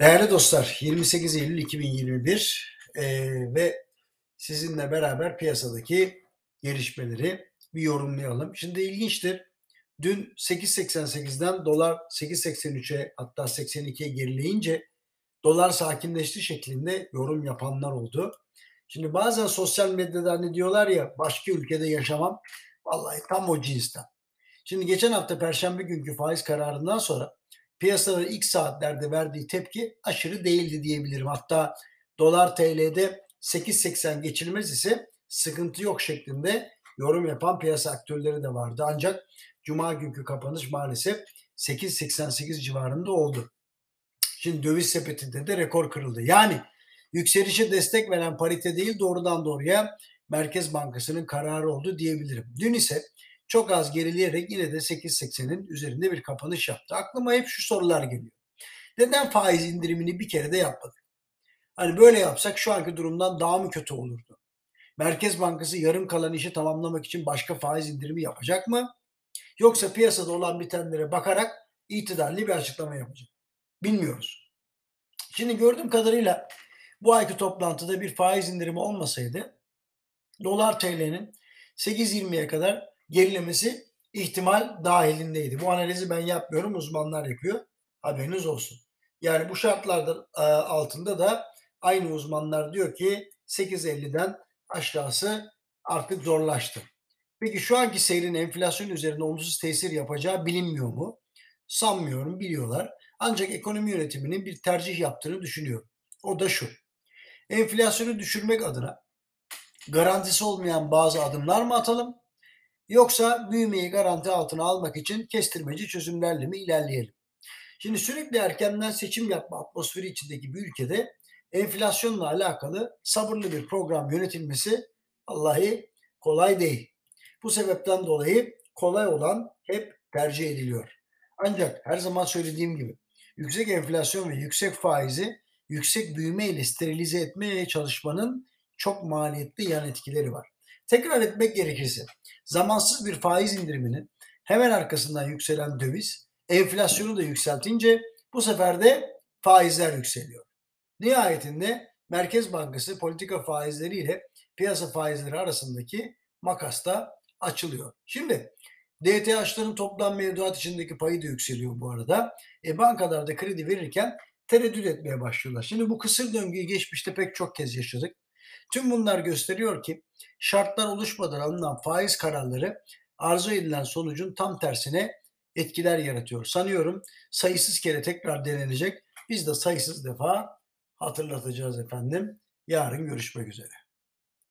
Değerli dostlar, 28 Eylül 2021 e, ve sizinle beraber piyasadaki gelişmeleri bir yorumlayalım. Şimdi ilginçtir. Dün 8.88'den dolar 8.83'e hatta 82'ye gerileyince dolar sakinleşti şeklinde yorum yapanlar oldu. Şimdi bazen sosyal medyada hani diyorlar ya başka ülkede yaşamam. Vallahi tam o cinsten. Şimdi geçen hafta Perşembe günkü faiz kararından sonra piyasaların ilk saatlerde verdiği tepki aşırı değildi diyebilirim. Hatta dolar TL'de 8.80 geçilmez ise sıkıntı yok şeklinde yorum yapan piyasa aktörleri de vardı. Ancak cuma günkü kapanış maalesef 8.88 civarında oldu. Şimdi döviz sepetinde de rekor kırıldı. Yani yükselişe destek veren parite değil doğrudan doğruya Merkez Bankası'nın kararı oldu diyebilirim. Dün ise çok az gerileyerek yine de 8.80'in üzerinde bir kapanış yaptı. Aklıma hep şu sorular geliyor. Neden faiz indirimini bir kere de yapmadık? Hani böyle yapsak şu anki durumdan daha mı kötü olurdu? Merkez Bankası yarım kalan işi tamamlamak için başka faiz indirimi yapacak mı? Yoksa piyasada olan bitenlere bakarak itidalli bir açıklama yapacak. Bilmiyoruz. Şimdi gördüğüm kadarıyla bu ayki toplantıda bir faiz indirimi olmasaydı dolar TL'nin 8.20'ye kadar gerilemesi ihtimal dahilindeydi. Bu analizi ben yapmıyorum, uzmanlar yapıyor. Haberiniz olsun. Yani bu şartlarda e, altında da aynı uzmanlar diyor ki 8.50'den aşağısı artık zorlaştı. Peki şu anki seyrin enflasyon üzerinde olumsuz tesir yapacağı bilinmiyor mu? Sanmıyorum, biliyorlar. Ancak ekonomi yönetiminin bir tercih yaptığını düşünüyorum. O da şu. Enflasyonu düşürmek adına garantisi olmayan bazı adımlar mı atalım? Yoksa büyümeyi garanti altına almak için kestirmeci çözümlerle mi ilerleyelim? Şimdi sürekli erkenden seçim yapma atmosferi içindeki bir ülkede enflasyonla alakalı sabırlı bir program yönetilmesi Allah'ı kolay değil. Bu sebepten dolayı kolay olan hep tercih ediliyor. Ancak her zaman söylediğim gibi yüksek enflasyon ve yüksek faizi yüksek büyüme ile sterilize etmeye çalışmanın çok maliyetli yan etkileri var. Tekrar etmek gerekirse zamansız bir faiz indiriminin hemen arkasından yükselen döviz enflasyonu da yükseltince bu sefer de faizler yükseliyor. Nihayetinde Merkez Bankası politika faizleriyle piyasa faizleri arasındaki makas da açılıyor. Şimdi DTH'ların toplam mevduat içindeki payı da yükseliyor bu arada. E, bankalarda kredi verirken tereddüt etmeye başlıyorlar. Şimdi bu kısır döngüyü geçmişte pek çok kez yaşadık. Tüm bunlar gösteriyor ki şartlar oluşmadan alınan faiz kararları arzu edilen sonucun tam tersine etkiler yaratıyor. Sanıyorum sayısız kere tekrar denenecek. Biz de sayısız defa hatırlatacağız efendim. Yarın görüşmek üzere.